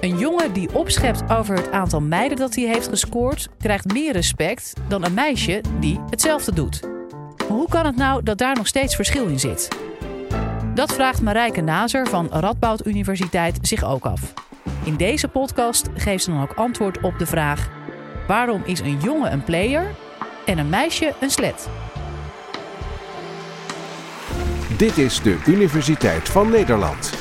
Een jongen die opschept over het aantal meiden dat hij heeft gescoord, krijgt meer respect dan een meisje die hetzelfde doet. hoe kan het nou dat daar nog steeds verschil in zit? Dat vraagt Marijke Nazer van Radboud Universiteit zich ook af. In deze podcast geeft ze dan ook antwoord op de vraag: waarom is een jongen een player en een meisje een slet? Dit is de Universiteit van Nederland.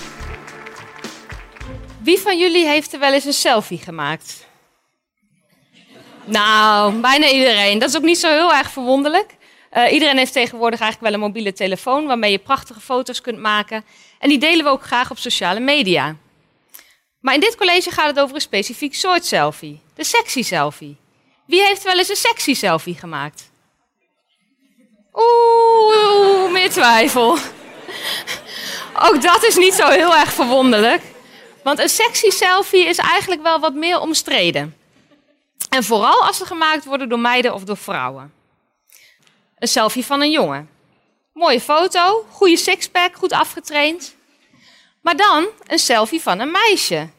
Wie van jullie heeft er wel eens een selfie gemaakt? Nou, bijna iedereen. Dat is ook niet zo heel erg verwonderlijk. Uh, iedereen heeft tegenwoordig eigenlijk wel een mobiele telefoon waarmee je prachtige foto's kunt maken. En die delen we ook graag op sociale media. Maar in dit college gaat het over een specifiek soort selfie: de sexy selfie. Wie heeft wel eens een sexy selfie gemaakt? Oeh, meer twijfel. Ook dat is niet zo heel erg verwonderlijk. Want een sexy selfie is eigenlijk wel wat meer omstreden. En vooral als ze gemaakt worden door meiden of door vrouwen. Een selfie van een jongen. Mooie foto, goede sixpack, goed afgetraind. Maar dan een selfie van een meisje.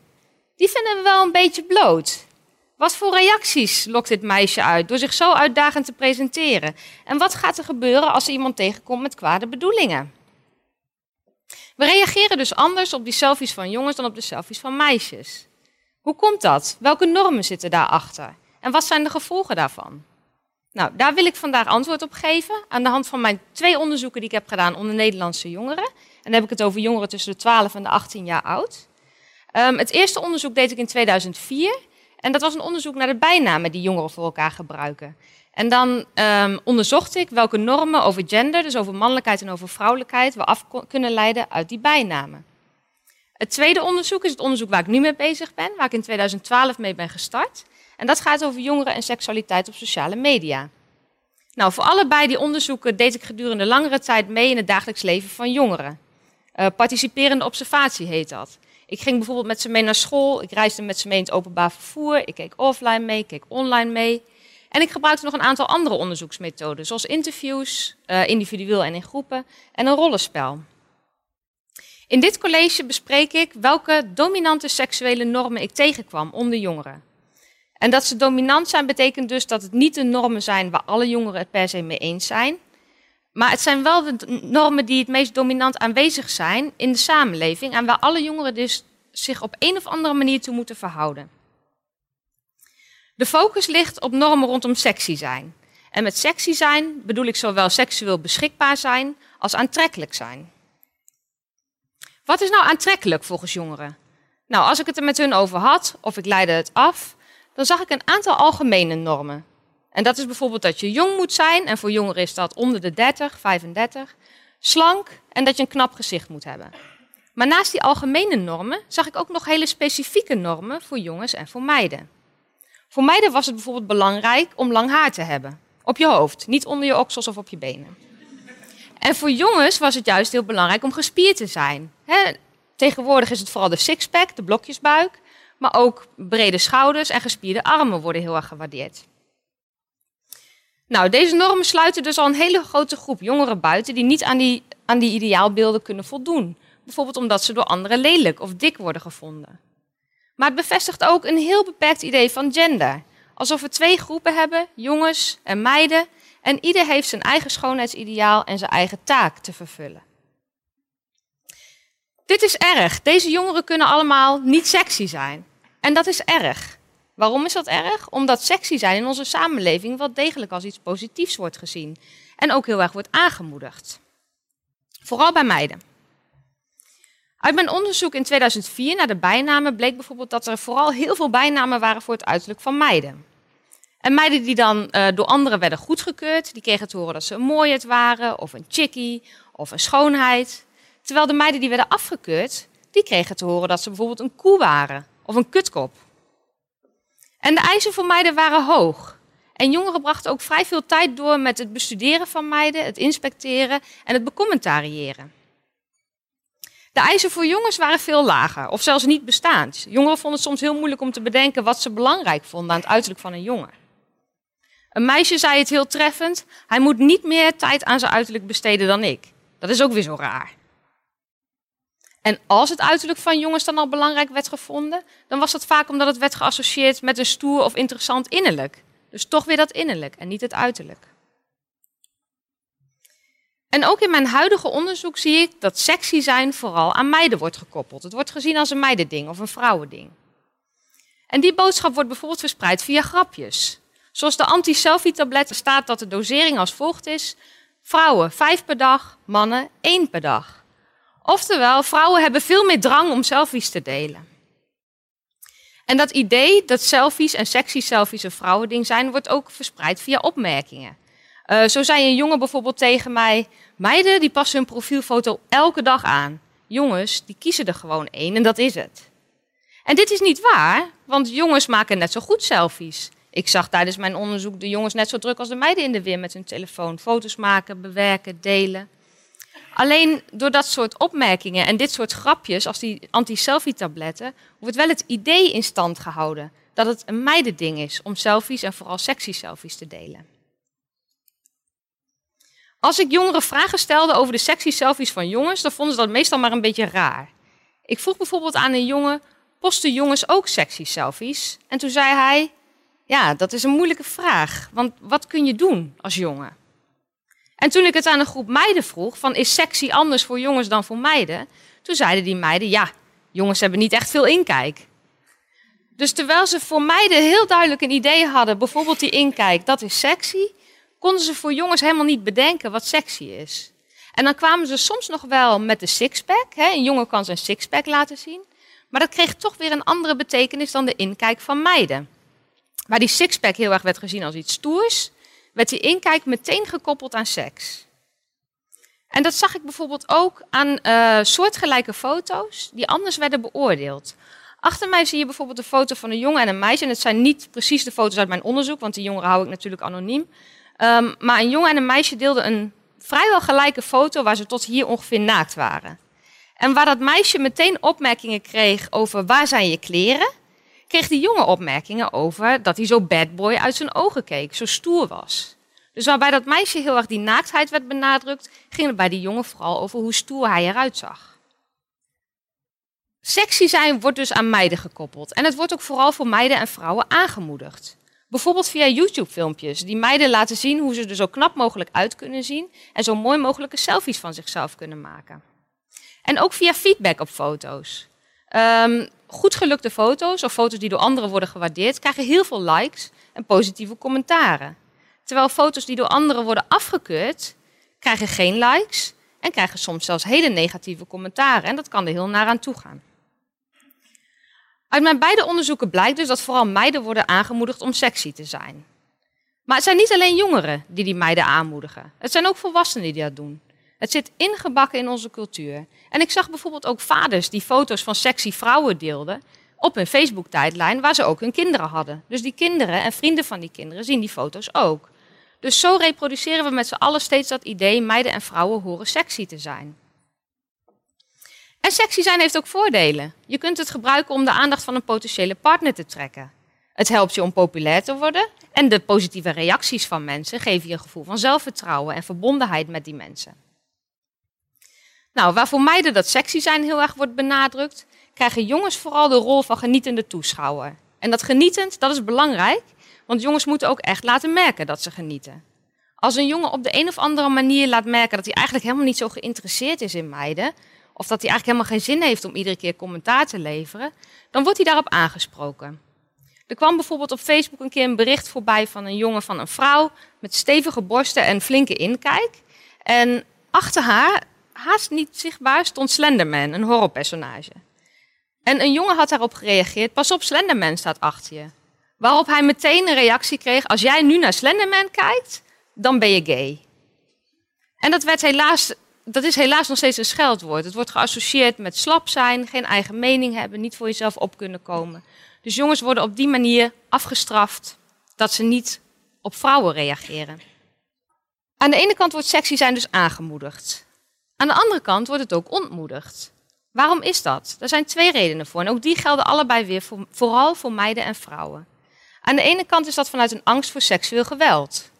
Die vinden we wel een beetje bloot. Wat voor reacties lokt dit meisje uit door zich zo uitdagend te presenteren? En wat gaat er gebeuren als er iemand tegenkomt met kwade bedoelingen? We reageren dus anders op die selfies van jongens dan op de selfies van meisjes. Hoe komt dat? Welke normen zitten daarachter? En wat zijn de gevolgen daarvan? Nou, daar wil ik vandaag antwoord op geven aan de hand van mijn twee onderzoeken die ik heb gedaan onder Nederlandse jongeren. En dan heb ik het over jongeren tussen de 12 en de 18 jaar oud. Um, het eerste onderzoek deed ik in 2004. En dat was een onderzoek naar de bijnamen die jongeren voor elkaar gebruiken. En dan um, onderzocht ik welke normen over gender, dus over mannelijkheid en over vrouwelijkheid, we af kunnen leiden uit die bijnamen. Het tweede onderzoek is het onderzoek waar ik nu mee bezig ben, waar ik in 2012 mee ben gestart. En dat gaat over jongeren en seksualiteit op sociale media. Nou, voor allebei die onderzoeken deed ik gedurende langere tijd mee in het dagelijks leven van jongeren. Uh, participerende observatie heet dat. Ik ging bijvoorbeeld met ze mee naar school, ik reisde met ze mee in het openbaar vervoer, ik keek offline mee, ik keek online mee. En ik gebruikte nog een aantal andere onderzoeksmethoden, zoals interviews, uh, individueel en in groepen, en een rollenspel. In dit college bespreek ik welke dominante seksuele normen ik tegenkwam onder jongeren. En dat ze dominant zijn betekent dus dat het niet de normen zijn waar alle jongeren het per se mee eens zijn. Maar het zijn wel de normen die het meest dominant aanwezig zijn in de samenleving en waar alle jongeren dus zich op een of andere manier toe moeten verhouden. De focus ligt op normen rondom sexy zijn. En met sexy zijn bedoel ik zowel seksueel beschikbaar zijn als aantrekkelijk zijn. Wat is nou aantrekkelijk volgens jongeren? Nou, als ik het er met hun over had, of ik leidde het af, dan zag ik een aantal algemene normen. En dat is bijvoorbeeld dat je jong moet zijn, en voor jongeren is dat onder de 30, 35, slank en dat je een knap gezicht moet hebben. Maar naast die algemene normen zag ik ook nog hele specifieke normen voor jongens en voor meiden. Voor meiden was het bijvoorbeeld belangrijk om lang haar te hebben. Op je hoofd, niet onder je oksels of op je benen. En voor jongens was het juist heel belangrijk om gespierd te zijn. tegenwoordig is het vooral de sixpack, de blokjesbuik. Maar ook brede schouders en gespierde armen worden heel erg gewaardeerd. Nou, deze normen sluiten dus al een hele grote groep jongeren buiten die niet aan die, aan die ideaalbeelden kunnen voldoen. Bijvoorbeeld omdat ze door anderen lelijk of dik worden gevonden. Maar het bevestigt ook een heel beperkt idee van gender. Alsof we twee groepen hebben, jongens en meiden, en ieder heeft zijn eigen schoonheidsideaal en zijn eigen taak te vervullen. Dit is erg. Deze jongeren kunnen allemaal niet sexy zijn. En dat is erg. Waarom is dat erg? Omdat sexy zijn in onze samenleving wel degelijk als iets positiefs wordt gezien. En ook heel erg wordt aangemoedigd. Vooral bij meiden. Uit mijn onderzoek in 2004 naar de bijnamen bleek bijvoorbeeld dat er vooral heel veel bijnamen waren voor het uiterlijk van meiden. En meiden die dan uh, door anderen werden goedgekeurd, die kregen te horen dat ze een mooiheid waren, of een chickie, of een schoonheid. Terwijl de meiden die werden afgekeurd, die kregen te horen dat ze bijvoorbeeld een koe waren, of een kutkop. En de eisen voor meiden waren hoog. En jongeren brachten ook vrij veel tijd door met het bestuderen van meiden, het inspecteren en het becommentariëren. De eisen voor jongens waren veel lager, of zelfs niet bestaand. Jongeren vonden het soms heel moeilijk om te bedenken wat ze belangrijk vonden aan het uiterlijk van een jongen. Een meisje zei het heel treffend: hij moet niet meer tijd aan zijn uiterlijk besteden dan ik. Dat is ook weer zo raar. En als het uiterlijk van jongens dan al belangrijk werd gevonden, dan was dat vaak omdat het werd geassocieerd met een stoer of interessant innerlijk. Dus toch weer dat innerlijk en niet het uiterlijk. En ook in mijn huidige onderzoek zie ik dat sexy zijn vooral aan meiden wordt gekoppeld. Het wordt gezien als een meidending of een vrouwending. En die boodschap wordt bijvoorbeeld verspreid via grapjes. Zoals de anti-selfie-tablet staat dat de dosering als volgt is: vrouwen vijf per dag, mannen één per dag. Oftewel, vrouwen hebben veel meer drang om selfies te delen. En dat idee dat selfies en sexy selfies een vrouwending zijn, wordt ook verspreid via opmerkingen. Uh, zo zei een jongen bijvoorbeeld tegen mij: Meiden die passen hun profielfoto elke dag aan. Jongens die kiezen er gewoon één en dat is het. En dit is niet waar, want jongens maken net zo goed selfies. Ik zag tijdens mijn onderzoek de jongens net zo druk als de meiden in de weer met hun telefoon. Foto's maken, bewerken, delen. Alleen door dat soort opmerkingen en dit soort grapjes, als die anti-selfie-tabletten, wordt wel het idee in stand gehouden dat het een meidending is om selfies en vooral sexy selfies te delen. Als ik jongeren vragen stelde over de sexy selfies van jongens, dan vonden ze dat meestal maar een beetje raar. Ik vroeg bijvoorbeeld aan een jongen, posten jongens ook sexy selfies? En toen zei hij, ja, dat is een moeilijke vraag, want wat kun je doen als jongen? En toen ik het aan een groep meiden vroeg, van is sexy anders voor jongens dan voor meiden? Toen zeiden die meiden, ja, jongens hebben niet echt veel inkijk. Dus terwijl ze voor meiden heel duidelijk een idee hadden, bijvoorbeeld die inkijk, dat is sexy, konden ze voor jongens helemaal niet bedenken wat sexy is. En dan kwamen ze soms nog wel met de sixpack. Een jongen kan zijn sixpack laten zien. Maar dat kreeg toch weer een andere betekenis dan de inkijk van meiden. Waar die sixpack heel erg werd gezien als iets stoers, werd die inkijk meteen gekoppeld aan seks. En dat zag ik bijvoorbeeld ook aan uh, soortgelijke foto's die anders werden beoordeeld. Achter mij zie je bijvoorbeeld een foto van een jongen en een meisje. En het zijn niet precies de foto's uit mijn onderzoek, want die jongeren hou ik natuurlijk anoniem. Um, maar een jongen en een meisje deelden een vrijwel gelijke foto waar ze tot hier ongeveer naakt waren. En waar dat meisje meteen opmerkingen kreeg over waar zijn je kleren, kreeg die jongen opmerkingen over dat hij zo bad boy uit zijn ogen keek, zo stoer was. Dus waarbij dat meisje heel erg die naaktheid werd benadrukt, ging het bij die jongen vooral over hoe stoer hij eruit zag. Sexy zijn wordt dus aan meiden gekoppeld. En het wordt ook vooral voor meiden en vrouwen aangemoedigd. Bijvoorbeeld via YouTube-filmpjes die meiden laten zien hoe ze er zo knap mogelijk uit kunnen zien en zo mooi mogelijke selfies van zichzelf kunnen maken. En ook via feedback op foto's. Um, goed gelukte foto's of foto's die door anderen worden gewaardeerd, krijgen heel veel likes en positieve commentaren. Terwijl foto's die door anderen worden afgekeurd, krijgen geen likes en krijgen soms zelfs hele negatieve commentaren. En dat kan er heel naar aan toe gaan. Uit mijn beide onderzoeken blijkt dus dat vooral meiden worden aangemoedigd om sexy te zijn. Maar het zijn niet alleen jongeren die die meiden aanmoedigen. Het zijn ook volwassenen die dat doen. Het zit ingebakken in onze cultuur. En ik zag bijvoorbeeld ook vaders die foto's van sexy vrouwen deelden op hun Facebook-tijdlijn waar ze ook hun kinderen hadden. Dus die kinderen en vrienden van die kinderen zien die foto's ook. Dus zo reproduceren we met z'n allen steeds dat idee meiden en vrouwen horen sexy te zijn. En sexy zijn heeft ook voordelen. Je kunt het gebruiken om de aandacht van een potentiële partner te trekken. Het helpt je om populair te worden en de positieve reacties van mensen geven je een gevoel van zelfvertrouwen en verbondenheid met die mensen. Nou, waarvoor meiden dat sexy zijn heel erg wordt benadrukt, krijgen jongens vooral de rol van genietende toeschouwer. En dat genietend, dat is belangrijk, want jongens moeten ook echt laten merken dat ze genieten. Als een jongen op de een of andere manier laat merken dat hij eigenlijk helemaal niet zo geïnteresseerd is in meiden, of dat hij eigenlijk helemaal geen zin heeft om iedere keer commentaar te leveren, dan wordt hij daarop aangesproken. Er kwam bijvoorbeeld op Facebook een keer een bericht voorbij van een jongen van een vrouw met stevige borsten en flinke inkijk. En achter haar, haast niet zichtbaar, stond Slenderman, een horrorpersonage. En een jongen had daarop gereageerd: Pas op, Slenderman staat achter je. Waarop hij meteen een reactie kreeg: Als jij nu naar Slenderman kijkt, dan ben je gay. En dat werd helaas dat is helaas nog steeds een scheldwoord. Het wordt geassocieerd met slap zijn, geen eigen mening hebben, niet voor jezelf op kunnen komen. Dus jongens worden op die manier afgestraft dat ze niet op vrouwen reageren. Aan de ene kant wordt sexy zijn dus aangemoedigd. Aan de andere kant wordt het ook ontmoedigd. Waarom is dat? Er zijn twee redenen voor en ook die gelden allebei weer voor, vooral voor meiden en vrouwen. Aan de ene kant is dat vanuit een angst voor seksueel geweld.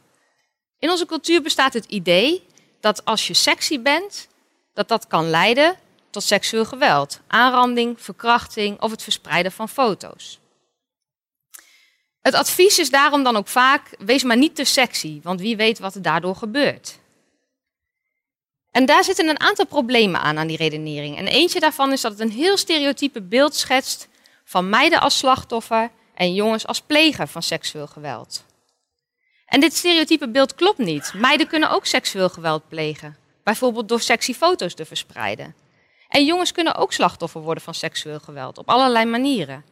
In onze cultuur bestaat het idee dat als je sexy bent, dat dat kan leiden tot seksueel geweld, aanranding, verkrachting of het verspreiden van foto's. Het advies is daarom dan ook vaak: wees maar niet te sexy, want wie weet wat er daardoor gebeurt. En daar zitten een aantal problemen aan, aan die redenering. En eentje daarvan is dat het een heel stereotype beeld schetst van meiden als slachtoffer en jongens als pleger van seksueel geweld. En dit stereotype beeld klopt niet. Meiden kunnen ook seksueel geweld plegen, bijvoorbeeld door sexy foto's te verspreiden. En jongens kunnen ook slachtoffer worden van seksueel geweld op allerlei manieren.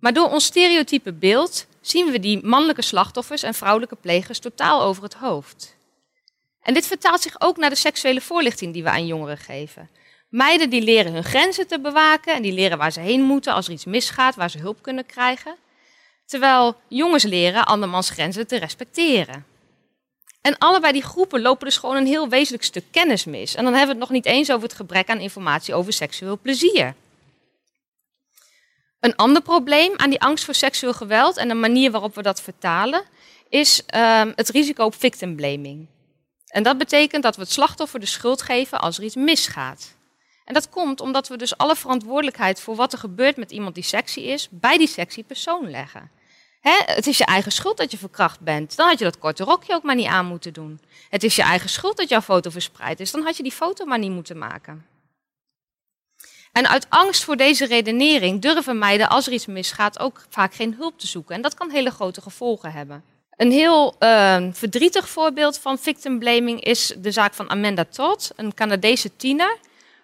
Maar door ons stereotype beeld zien we die mannelijke slachtoffers en vrouwelijke plegers totaal over het hoofd. En dit vertaalt zich ook naar de seksuele voorlichting die we aan jongeren geven. Meiden die leren hun grenzen te bewaken en die leren waar ze heen moeten als er iets misgaat, waar ze hulp kunnen krijgen. Terwijl jongens leren andermans grenzen te respecteren. En allebei die groepen lopen dus gewoon een heel wezenlijk stuk kennis mis. En dan hebben we het nog niet eens over het gebrek aan informatie over seksueel plezier. Een ander probleem aan die angst voor seksueel geweld en de manier waarop we dat vertalen, is uh, het risico op victim blaming. En dat betekent dat we het slachtoffer de schuld geven als er iets misgaat. En dat komt omdat we dus alle verantwoordelijkheid voor wat er gebeurt met iemand die sexy is, bij die sexy persoon leggen. Het is je eigen schuld dat je verkracht bent. Dan had je dat korte rokje ook maar niet aan moeten doen. Het is je eigen schuld dat jouw foto verspreid is. Dan had je die foto maar niet moeten maken. En uit angst voor deze redenering durven meiden, als er iets misgaat, ook vaak geen hulp te zoeken. En dat kan hele grote gevolgen hebben. Een heel uh, verdrietig voorbeeld van victim blaming is de zaak van Amanda Todd, een Canadese tiener,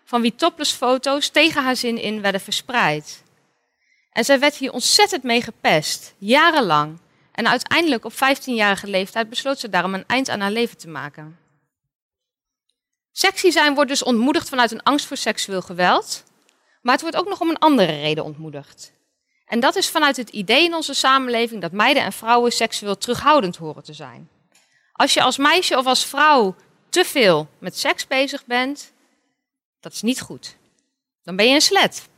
van wie topless foto's tegen haar zin in werden verspreid. En zij werd hier ontzettend mee gepest, jarenlang. En uiteindelijk op 15-jarige leeftijd besloot ze daarom een eind aan haar leven te maken. Sexy zijn wordt dus ontmoedigd vanuit een angst voor seksueel geweld, maar het wordt ook nog om een andere reden ontmoedigd. En dat is vanuit het idee in onze samenleving dat meiden en vrouwen seksueel terughoudend horen te zijn. Als je als meisje of als vrouw te veel met seks bezig bent, dat is niet goed. Dan ben je een slet.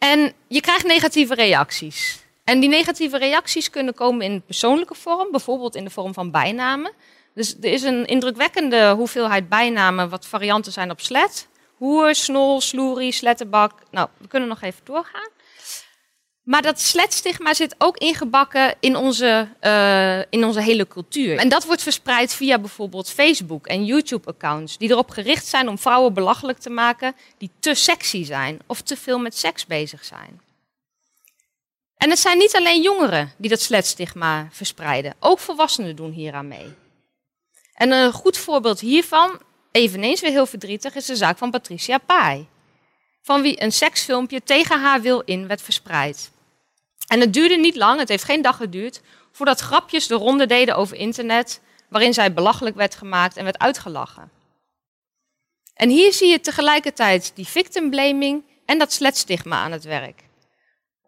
En je krijgt negatieve reacties. En die negatieve reacties kunnen komen in persoonlijke vorm, bijvoorbeeld in de vorm van bijnamen. Dus er is een indrukwekkende hoeveelheid bijnamen wat varianten zijn op slet. Hoer, snol, sloerie, slettenbak. Nou, we kunnen nog even doorgaan. Maar dat sletstigma zit ook ingebakken in onze, uh, in onze hele cultuur. En dat wordt verspreid via bijvoorbeeld Facebook en YouTube-accounts, die erop gericht zijn om vrouwen belachelijk te maken die te sexy zijn of te veel met seks bezig zijn. En het zijn niet alleen jongeren die dat sletstigma verspreiden, ook volwassenen doen hieraan mee. En een goed voorbeeld hiervan, eveneens weer heel verdrietig, is de zaak van Patricia Pai van wie een seksfilmpje tegen haar wil in werd verspreid. En het duurde niet lang, het heeft geen dag geduurd, voordat grapjes de ronde deden over internet, waarin zij belachelijk werd gemaakt en werd uitgelachen. En hier zie je tegelijkertijd die victim blaming en dat sletstigma aan het werk.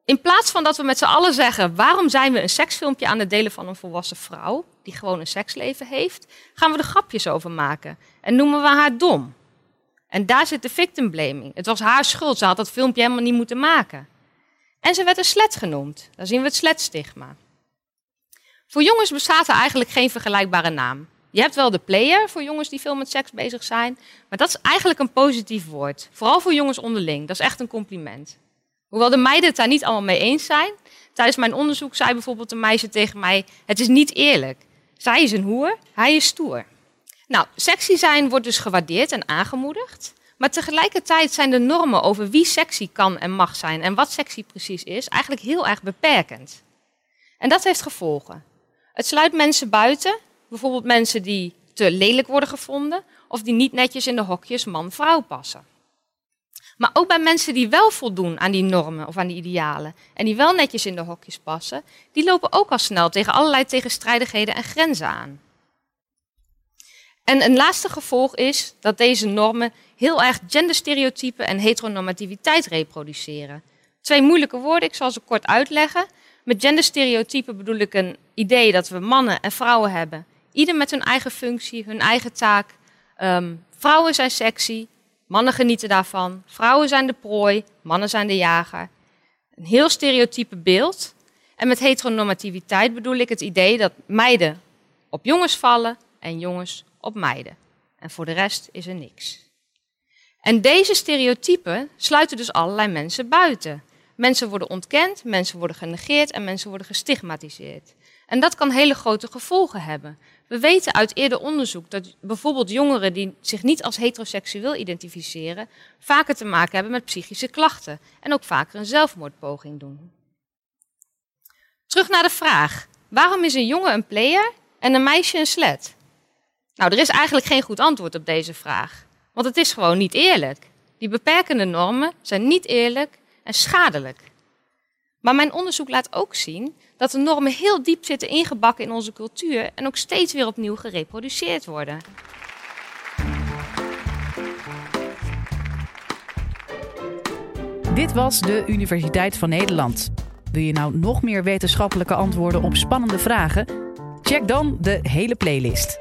In plaats van dat we met z'n allen zeggen, waarom zijn we een seksfilmpje aan het delen van een volwassen vrouw, die gewoon een seksleven heeft, gaan we er grapjes over maken en noemen we haar dom. En daar zit de victim blaming. Het was haar schuld, ze had dat filmpje helemaal niet moeten maken. En ze werd een slet genoemd. Daar zien we het sletstigma. Voor jongens bestaat er eigenlijk geen vergelijkbare naam. Je hebt wel de player voor jongens die veel met seks bezig zijn, maar dat is eigenlijk een positief woord. Vooral voor jongens onderling, dat is echt een compliment. Hoewel de meiden het daar niet allemaal mee eens zijn. Tijdens mijn onderzoek zei bijvoorbeeld een meisje tegen mij: Het is niet eerlijk. Zij is een hoer, hij is stoer. Nou, sexy zijn wordt dus gewaardeerd en aangemoedigd. Maar tegelijkertijd zijn de normen over wie sexy kan en mag zijn en wat sexy precies is, eigenlijk heel erg beperkend. En dat heeft gevolgen. Het sluit mensen buiten, bijvoorbeeld mensen die te lelijk worden gevonden of die niet netjes in de hokjes man-vrouw passen. Maar ook bij mensen die wel voldoen aan die normen of aan die idealen en die wel netjes in de hokjes passen, die lopen ook al snel tegen allerlei tegenstrijdigheden en grenzen aan. En een laatste gevolg is dat deze normen heel erg genderstereotypen en heteronormativiteit reproduceren. Twee moeilijke woorden, ik zal ze kort uitleggen. Met genderstereotypen bedoel ik een idee dat we mannen en vrouwen hebben. Ieder met hun eigen functie, hun eigen taak. Ehm, vrouwen zijn sexy, mannen genieten daarvan. Vrouwen zijn de prooi, mannen zijn de jager. Een heel stereotype beeld. En met heteronormativiteit bedoel ik het idee dat meiden op jongens vallen en jongens op meiden. En voor de rest is er niks. En deze stereotypen sluiten dus allerlei mensen buiten. Mensen worden ontkend, mensen worden genegeerd en mensen worden gestigmatiseerd. En dat kan hele grote gevolgen hebben. We weten uit eerder onderzoek dat bijvoorbeeld jongeren die zich niet als heteroseksueel identificeren, vaker te maken hebben met psychische klachten en ook vaker een zelfmoordpoging doen. Terug naar de vraag: waarom is een jongen een player en een meisje een slet? Nou, er is eigenlijk geen goed antwoord op deze vraag, want het is gewoon niet eerlijk. Die beperkende normen zijn niet eerlijk en schadelijk. Maar mijn onderzoek laat ook zien dat de normen heel diep zitten ingebakken in onze cultuur en ook steeds weer opnieuw gereproduceerd worden. Dit was de Universiteit van Nederland. Wil je nou nog meer wetenschappelijke antwoorden op spannende vragen? Check dan de hele playlist.